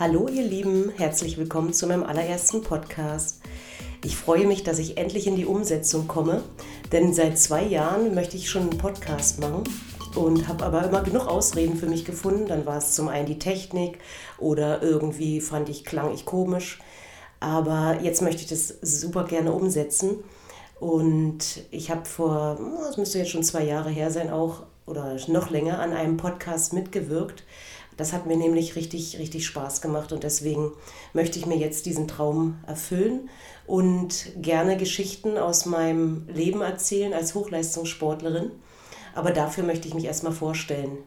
Hallo ihr Lieben, herzlich willkommen zu meinem allerersten Podcast. Ich freue mich, dass ich endlich in die Umsetzung komme, denn seit zwei Jahren möchte ich schon einen Podcast machen und habe aber immer genug Ausreden für mich gefunden. Dann war es zum einen die Technik oder irgendwie fand ich, klang ich komisch. Aber jetzt möchte ich das super gerne umsetzen. Und ich habe vor, das müsste jetzt schon zwei Jahre her sein, auch oder noch länger an einem Podcast mitgewirkt das hat mir nämlich richtig, richtig Spaß gemacht und deswegen möchte ich mir jetzt diesen Traum erfüllen und gerne Geschichten aus meinem Leben erzählen als Hochleistungssportlerin. Aber dafür möchte ich mich erstmal vorstellen.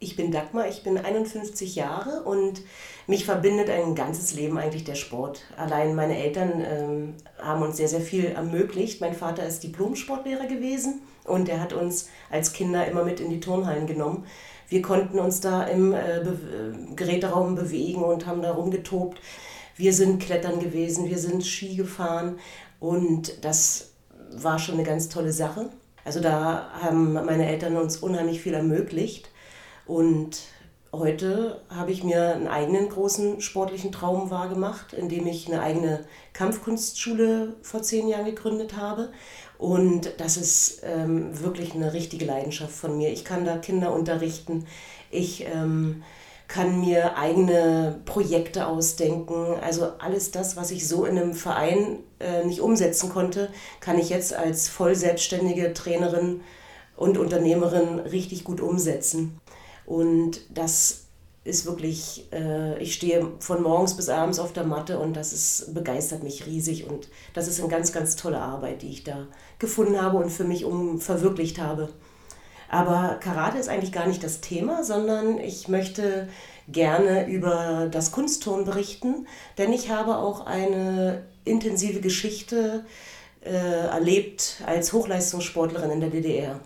Ich bin Dagmar, ich bin 51 Jahre und mich verbindet ein ganzes Leben eigentlich der Sport. Allein meine Eltern ähm, haben uns sehr, sehr viel ermöglicht. Mein Vater ist Diplom-Sportlehrer gewesen und er hat uns als Kinder immer mit in die Turnhallen genommen wir konnten uns da im äh, Be Geräteraum bewegen und haben da rumgetobt. Wir sind klettern gewesen, wir sind Ski gefahren und das war schon eine ganz tolle Sache. Also da haben meine Eltern uns unheimlich viel ermöglicht und heute habe ich mir einen eigenen großen sportlichen Traum wahrgemacht, indem ich eine eigene Kampfkunstschule vor zehn Jahren gegründet habe. Und das ist ähm, wirklich eine richtige Leidenschaft von mir. Ich kann da Kinder unterrichten. Ich ähm, kann mir eigene Projekte ausdenken. Also alles das, was ich so in einem Verein äh, nicht umsetzen konnte, kann ich jetzt als voll selbstständige Trainerin und Unternehmerin richtig gut umsetzen. Und das ist wirklich, äh, ich stehe von morgens bis abends auf der Matte und das ist, begeistert mich riesig und das ist eine ganz, ganz tolle Arbeit, die ich da gefunden habe und für mich um verwirklicht habe. Aber Karate ist eigentlich gar nicht das Thema, sondern ich möchte gerne über das Kunstturnen berichten, denn ich habe auch eine intensive Geschichte äh, erlebt als Hochleistungssportlerin in der DDR.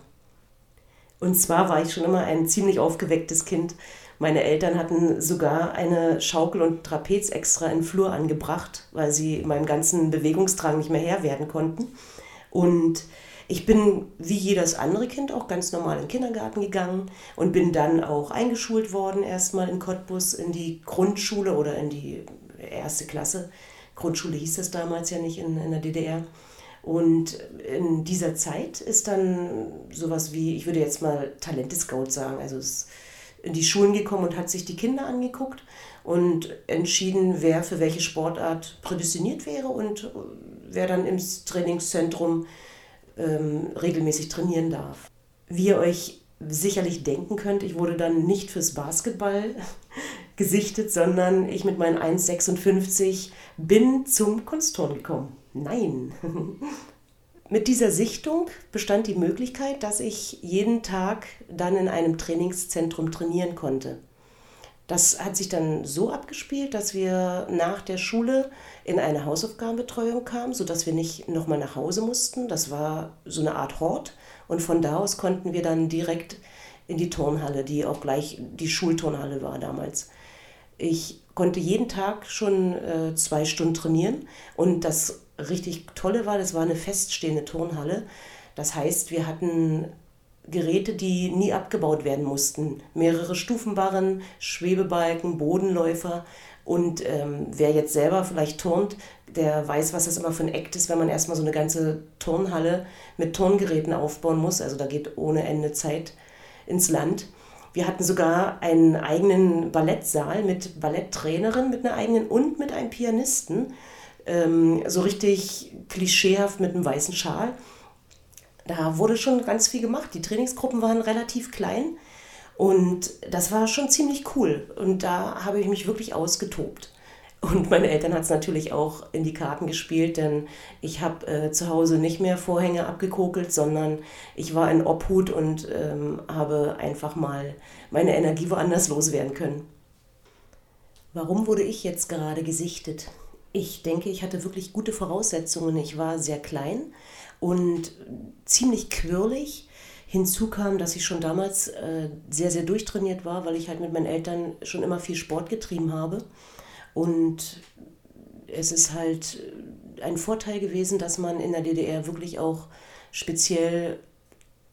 Und zwar war ich schon immer ein ziemlich aufgewecktes Kind. Meine Eltern hatten sogar eine Schaukel und Trapez extra in den Flur angebracht, weil sie meinem ganzen Bewegungsdrang nicht mehr Herr werden konnten. Und ich bin wie jedes andere Kind auch ganz normal in den Kindergarten gegangen und bin dann auch eingeschult worden, erstmal in Cottbus in die Grundschule oder in die erste Klasse. Grundschule hieß das damals ja nicht in, in der DDR. Und in dieser Zeit ist dann sowas wie, ich würde jetzt mal Talente-Scout sagen, also ist in die Schulen gekommen und hat sich die Kinder angeguckt und entschieden, wer für welche Sportart prädestiniert wäre und wer dann im Trainingszentrum ähm, regelmäßig trainieren darf. Wie ihr euch sicherlich denken könnt, ich wurde dann nicht fürs Basketball gesichtet, sondern ich mit meinen 1,56 bin zum Kunstturn gekommen. Nein. Mit dieser Sichtung bestand die Möglichkeit, dass ich jeden Tag dann in einem Trainingszentrum trainieren konnte. Das hat sich dann so abgespielt, dass wir nach der Schule in eine Hausaufgabenbetreuung kamen, sodass wir nicht nochmal nach Hause mussten. Das war so eine Art Hort. Und von da aus konnten wir dann direkt in die Turnhalle, die auch gleich die Schulturnhalle war damals. Ich konnte jeden Tag schon äh, zwei Stunden trainieren und das richtig Tolle war, das war eine feststehende Turnhalle. Das heißt, wir hatten Geräte, die nie abgebaut werden mussten. Mehrere Stufenbarren, Schwebebalken, Bodenläufer. Und ähm, wer jetzt selber vielleicht turnt, der weiß, was das immer für ein Act ist, wenn man erstmal so eine ganze Turnhalle mit Turngeräten aufbauen muss. Also da geht ohne Ende Zeit ins Land. Wir hatten sogar einen eigenen Ballettsaal mit Balletttrainerin, mit einer eigenen und mit einem Pianisten. Ähm, so richtig klischeehaft mit einem weißen Schal. Da wurde schon ganz viel gemacht. Die Trainingsgruppen waren relativ klein und das war schon ziemlich cool. Und da habe ich mich wirklich ausgetobt. Und meine Eltern hat es natürlich auch in die Karten gespielt, denn ich habe äh, zu Hause nicht mehr Vorhänge abgekokelt, sondern ich war in Obhut und ähm, habe einfach mal meine Energie woanders loswerden können. Warum wurde ich jetzt gerade gesichtet? Ich denke, ich hatte wirklich gute Voraussetzungen. Ich war sehr klein und ziemlich quirlig. Hinzu kam, dass ich schon damals äh, sehr, sehr durchtrainiert war, weil ich halt mit meinen Eltern schon immer viel Sport getrieben habe. Und es ist halt ein Vorteil gewesen, dass man in der DDR wirklich auch speziell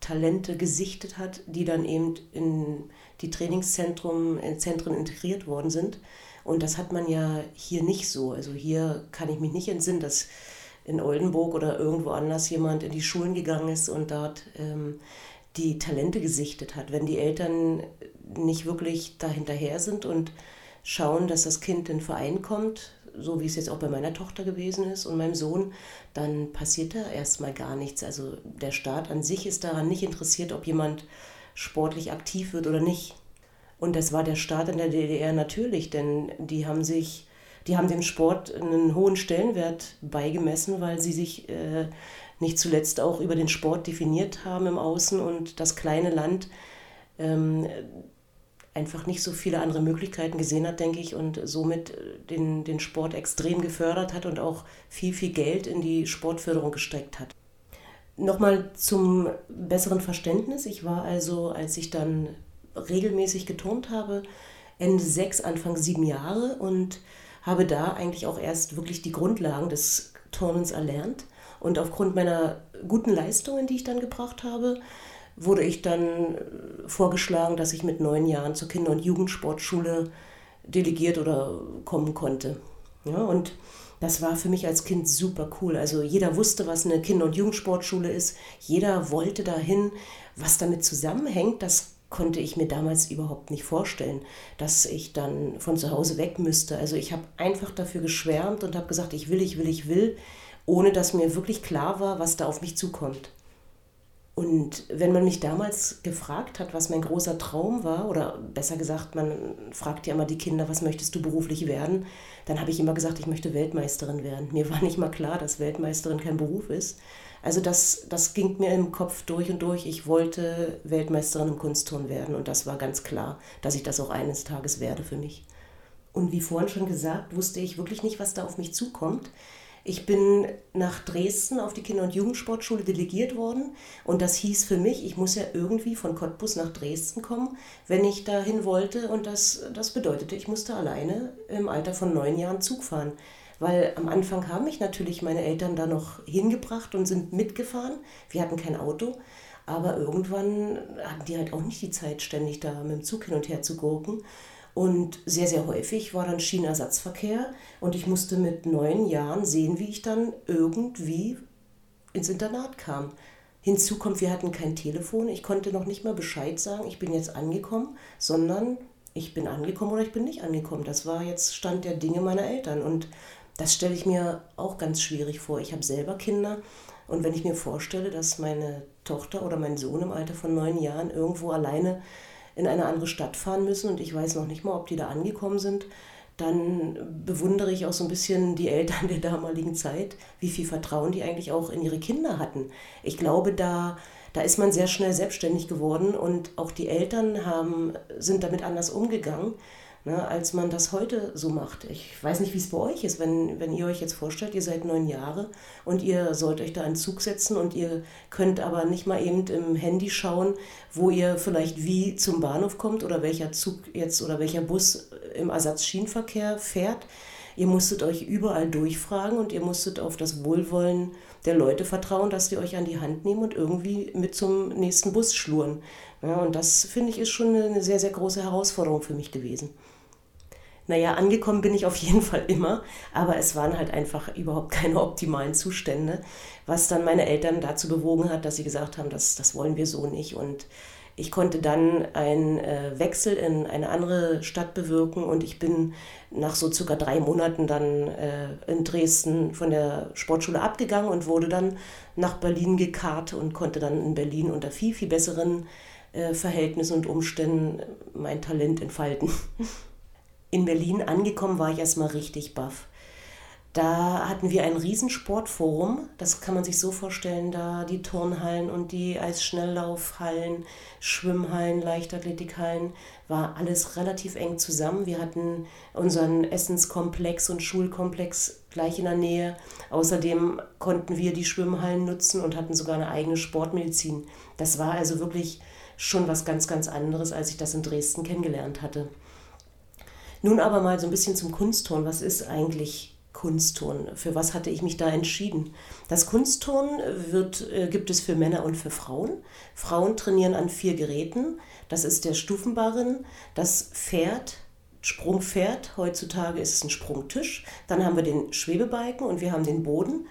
Talente gesichtet hat, die dann eben in die Trainingszentren in Zentren integriert worden sind. Und das hat man ja hier nicht so. Also hier kann ich mich nicht entsinnen, dass in Oldenburg oder irgendwo anders jemand in die Schulen gegangen ist und dort ähm, die Talente gesichtet hat. Wenn die Eltern nicht wirklich dahinterher sind und schauen, dass das Kind in den Verein kommt, so wie es jetzt auch bei meiner Tochter gewesen ist und meinem Sohn, dann passiert da erstmal gar nichts. Also der Staat an sich ist daran nicht interessiert, ob jemand sportlich aktiv wird oder nicht. Und das war der Staat in der DDR natürlich, denn die haben sich, die haben dem Sport einen hohen Stellenwert beigemessen, weil sie sich äh, nicht zuletzt auch über den Sport definiert haben im Außen und das kleine Land ähm, einfach nicht so viele andere Möglichkeiten gesehen hat, denke ich, und somit den, den Sport extrem gefördert hat und auch viel, viel Geld in die Sportförderung gesteckt hat. Nochmal zum besseren Verständnis. Ich war also, als ich dann regelmäßig geturnt habe, Ende sechs, Anfang sieben Jahre und habe da eigentlich auch erst wirklich die Grundlagen des Turnens erlernt. Und aufgrund meiner guten Leistungen, die ich dann gebracht habe, wurde ich dann vorgeschlagen, dass ich mit neun Jahren zur Kinder- und Jugendsportschule delegiert oder kommen konnte. Ja, und das war für mich als Kind super cool. Also jeder wusste, was eine Kinder- und Jugendsportschule ist. Jeder wollte dahin. Was damit zusammenhängt, das konnte ich mir damals überhaupt nicht vorstellen, dass ich dann von zu Hause weg müsste. Also ich habe einfach dafür geschwärmt und habe gesagt, ich will, ich will, ich will, ohne dass mir wirklich klar war, was da auf mich zukommt. Und wenn man mich damals gefragt hat, was mein großer Traum war, oder besser gesagt, man fragt ja immer die Kinder, was möchtest du beruflich werden, dann habe ich immer gesagt, ich möchte Weltmeisterin werden. Mir war nicht mal klar, dass Weltmeisterin kein Beruf ist. Also das, das ging mir im Kopf durch und durch. Ich wollte Weltmeisterin im Kunstturnen werden und das war ganz klar, dass ich das auch eines Tages werde für mich. Und wie vorhin schon gesagt, wusste ich wirklich nicht, was da auf mich zukommt. Ich bin nach Dresden auf die Kinder- und Jugendsportschule delegiert worden und das hieß für mich, ich muss ja irgendwie von Cottbus nach Dresden kommen, wenn ich dahin wollte und das, das bedeutete, ich musste alleine im Alter von neun Jahren Zug fahren. Weil am Anfang haben mich natürlich meine Eltern da noch hingebracht und sind mitgefahren. Wir hatten kein Auto, aber irgendwann hatten die halt auch nicht die Zeit, ständig da mit dem Zug hin und her zu gurken. Und sehr, sehr häufig war dann Schienenersatzverkehr und ich musste mit neun Jahren sehen, wie ich dann irgendwie ins Internat kam. Hinzu kommt, wir hatten kein Telefon. Ich konnte noch nicht mal Bescheid sagen, ich bin jetzt angekommen, sondern ich bin angekommen oder ich bin nicht angekommen. Das war jetzt Stand der Dinge meiner Eltern. Und das stelle ich mir auch ganz schwierig vor. Ich habe selber Kinder und wenn ich mir vorstelle, dass meine Tochter oder mein Sohn im Alter von neun Jahren irgendwo alleine in eine andere Stadt fahren müssen und ich weiß noch nicht mal, ob die da angekommen sind, dann bewundere ich auch so ein bisschen die Eltern der damaligen Zeit, wie viel Vertrauen die eigentlich auch in ihre Kinder hatten. Ich glaube, da, da ist man sehr schnell selbstständig geworden und auch die Eltern haben, sind damit anders umgegangen ne, als man das heute so macht. Ich weiß nicht, wie es bei euch ist, wenn, wenn ihr euch jetzt vorstellt, ihr seid neun Jahre und ihr sollt euch da einen Zug setzen und ihr könnt aber nicht mal eben im Handy schauen, wo ihr vielleicht wie zum Bahnhof kommt oder welcher Zug jetzt oder welcher Bus im Ersatzschienenverkehr fährt. Ihr musstet euch überall durchfragen und ihr musstet auf das Wohlwollen der Leute vertrauen, dass die euch an die Hand nehmen und irgendwie mit zum nächsten Bus schluren. Ja, und das finde ich ist schon eine sehr, sehr große Herausforderung für mich gewesen. Naja, angekommen bin ich auf jeden Fall immer, aber es waren halt einfach überhaupt keine optimalen Zustände, was dann meine Eltern dazu bewogen hat, dass sie gesagt haben, das, das wollen wir so nicht. Und ich konnte dann einen äh, Wechsel in eine andere Stadt bewirken und ich bin nach so circa drei Monaten dann äh, in Dresden von der Sportschule abgegangen und wurde dann nach Berlin gekarrt und konnte dann in Berlin unter viel, viel besseren äh, Verhältnissen und Umständen mein Talent entfalten. in Berlin angekommen war ich erstmal richtig baff. Da hatten wir ein Riesensportforum, das kann man sich so vorstellen, da die Turnhallen und die Eisschnelllaufhallen, Schwimmhallen, Leichtathletikhallen, war alles relativ eng zusammen. Wir hatten unseren Essenskomplex und Schulkomplex gleich in der Nähe. Außerdem konnten wir die Schwimmhallen nutzen und hatten sogar eine eigene Sportmedizin. Das war also wirklich schon was ganz, ganz anderes, als ich das in Dresden kennengelernt hatte. Nun aber mal so ein bisschen zum Kunstturnen. Was ist eigentlich Kunstturnen? Für was hatte ich mich da entschieden? Das Kunstturnen wird, äh, gibt es für Männer und für Frauen. Frauen trainieren an vier Geräten. Das ist der Stufenbarren, das Pferd, Sprungpferd. Heutzutage ist es ein Sprungtisch. Dann haben wir den Schwebebalken und wir haben den Boden.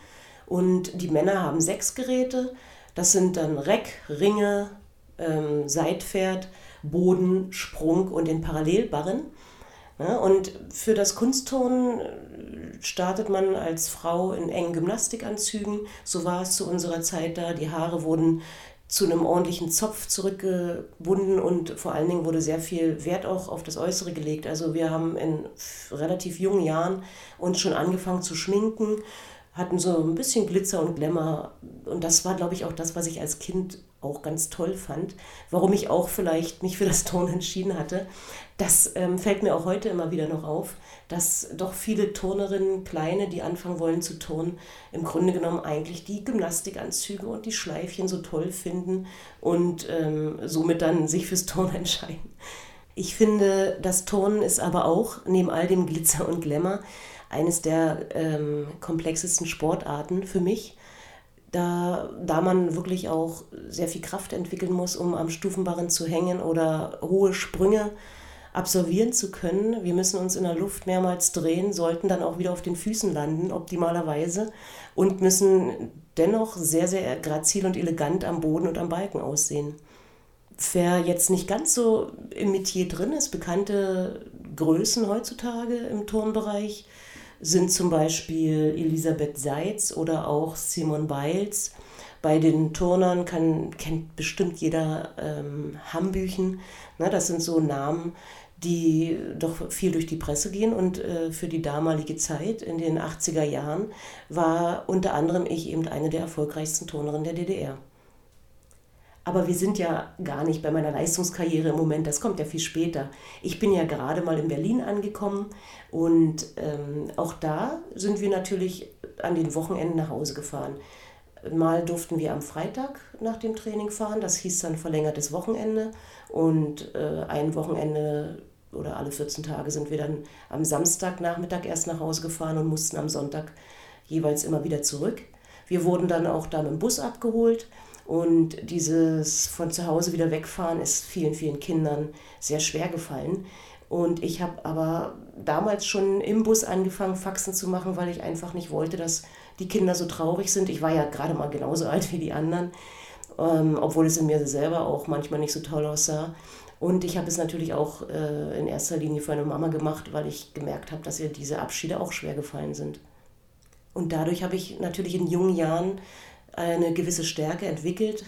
Und die Männer haben sechs Geräte. Das sind dann Reck, Ringe, ähm, Seitpferd, Boden, Sprung und den Parallelbarren. Und für das Kunstturnen äh, startet man als Frau in engen Gymnastikanzügen. So war es zu unserer Zeit da. Die Haare wurden zu einem ordentlichen Zopf zurückgebunden und vor allen Dingen wurde sehr viel Wert auch auf das Äußere gelegt. Also wir haben in relativ jungen Jahren uns schon angefangen zu schminken, hatten so ein bisschen Glitzer und Glamour und das war, glaube ich, auch das, was ich als Kind auch ganz toll fand, warum ich auch vielleicht mich für das Ton entschieden hatte. Das ähm, fällt mir auch heute immer wieder noch auf, dass doch viele Turnerinnen, kleine, die anfangen wollen zu turnen, im Grunde genommen eigentlich die Gymnastikanzüge und die Schleifchen so toll finden und ähm, somit dann sich fürs Turnen entscheiden. Ich finde, das Turnen ist aber auch, neben all dem Glitzer und Glamour, eines der ähm, komplexesten Sportarten für mich da, da man wirklich auch sehr viel Kraft entwickeln muss, um am Stufenbarren zu hängen oder hohe Sprünge absolvieren zu können. Wir müssen uns in der Luft mehrmals drehen, sollten dann auch wieder auf den Füßen landen, optimalerweise, und müssen dennoch sehr, sehr grazil und elegant am Boden und am Balken aussehen. Wer jetzt nicht ganz so im Metier drin ist, bekannte Größen heutzutage im Turnbereich, sind zum Beispiel Elisabeth Seitz oder auch Simon Biles. Bei den Turnern kann, kennt bestimmt jeder ähm, Hambüchen. Ne, das sind so Namen, die doch viel durch die Presse gehen. Und äh, für die damalige Zeit, in den 80er Jahren, war unter anderem ich eben eine der erfolgreichsten Turnerinnen der DDR. Aber wir sind ja gar nicht bei meiner Leistungskarriere im Moment, das kommt ja viel später. Ich bin ja gerade mal in Berlin angekommen und ähm, auch da sind wir natürlich an den Wochenenden nach Hause gefahren. Mal durften wir am Freitag nach dem Training fahren, das hieß dann verlängertes Wochenende und äh, ein Wochenende oder alle 14 Tage sind wir dann am Samstagnachmittag erst nach Hause gefahren und mussten am Sonntag jeweils immer wieder zurück. Wir wurden dann auch da mit dem Bus abgeholt und dieses von zu Hause wieder wegfahren ist vielen, vielen Kindern sehr schwer gefallen. Und ich habe aber damals schon im Bus angefangen, Faxen zu machen, weil ich einfach nicht wollte, dass die Kinder so traurig sind. Ich war ja gerade mal genauso alt wie die anderen, ähm, obwohl es in mir selber auch manchmal nicht so toll aussah. Und ich habe es natürlich auch äh, in erster Linie für eine Mama gemacht, weil ich gemerkt habe, dass ihr diese Abschiede auch schwer gefallen sind. Und dadurch habe ich natürlich in jungen Jahren eine gewisse Stärke entwickelt.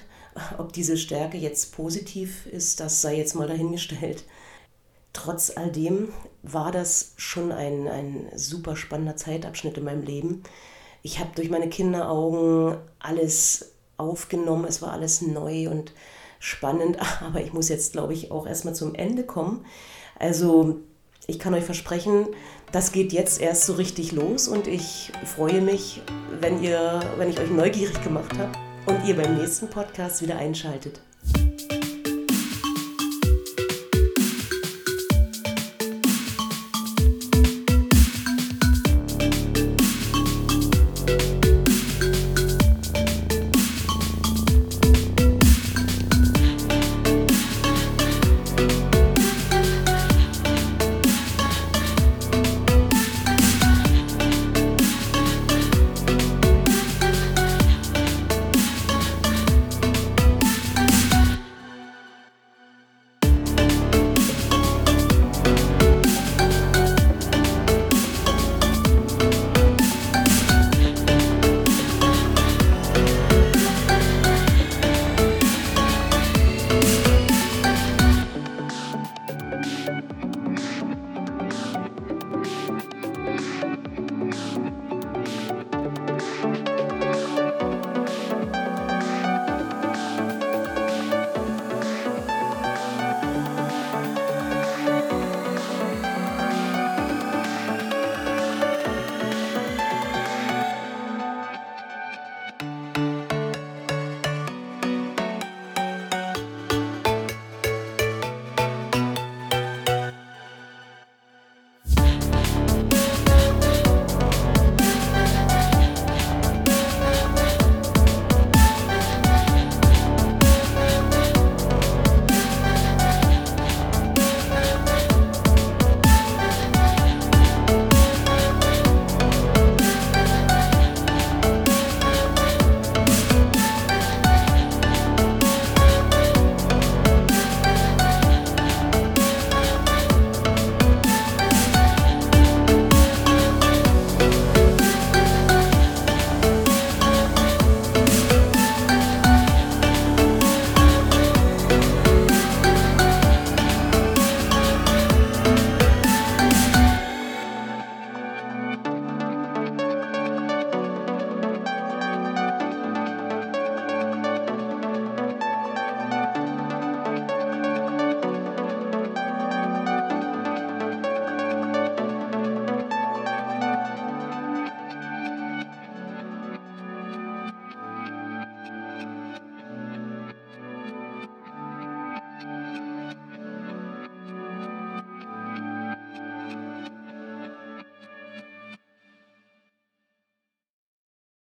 Ob diese Stärke jetzt positiv ist, das sei jetzt mal dahingestellt. Trotz all dem war das schon ein, ein super spannender Zeitabschnitt in meinem Leben. Ich habe durch meine Kinderaugen alles aufgenommen, es war alles neu und spannend, aber ich muss jetzt, glaube ich, auch erstmal zum Ende kommen. Also ich kann euch versprechen, das geht jetzt erst so richtig los und ich freue mich, wenn, ihr, wenn ich euch neugierig gemacht habe und ihr beim nächsten Podcast wieder einschaltet.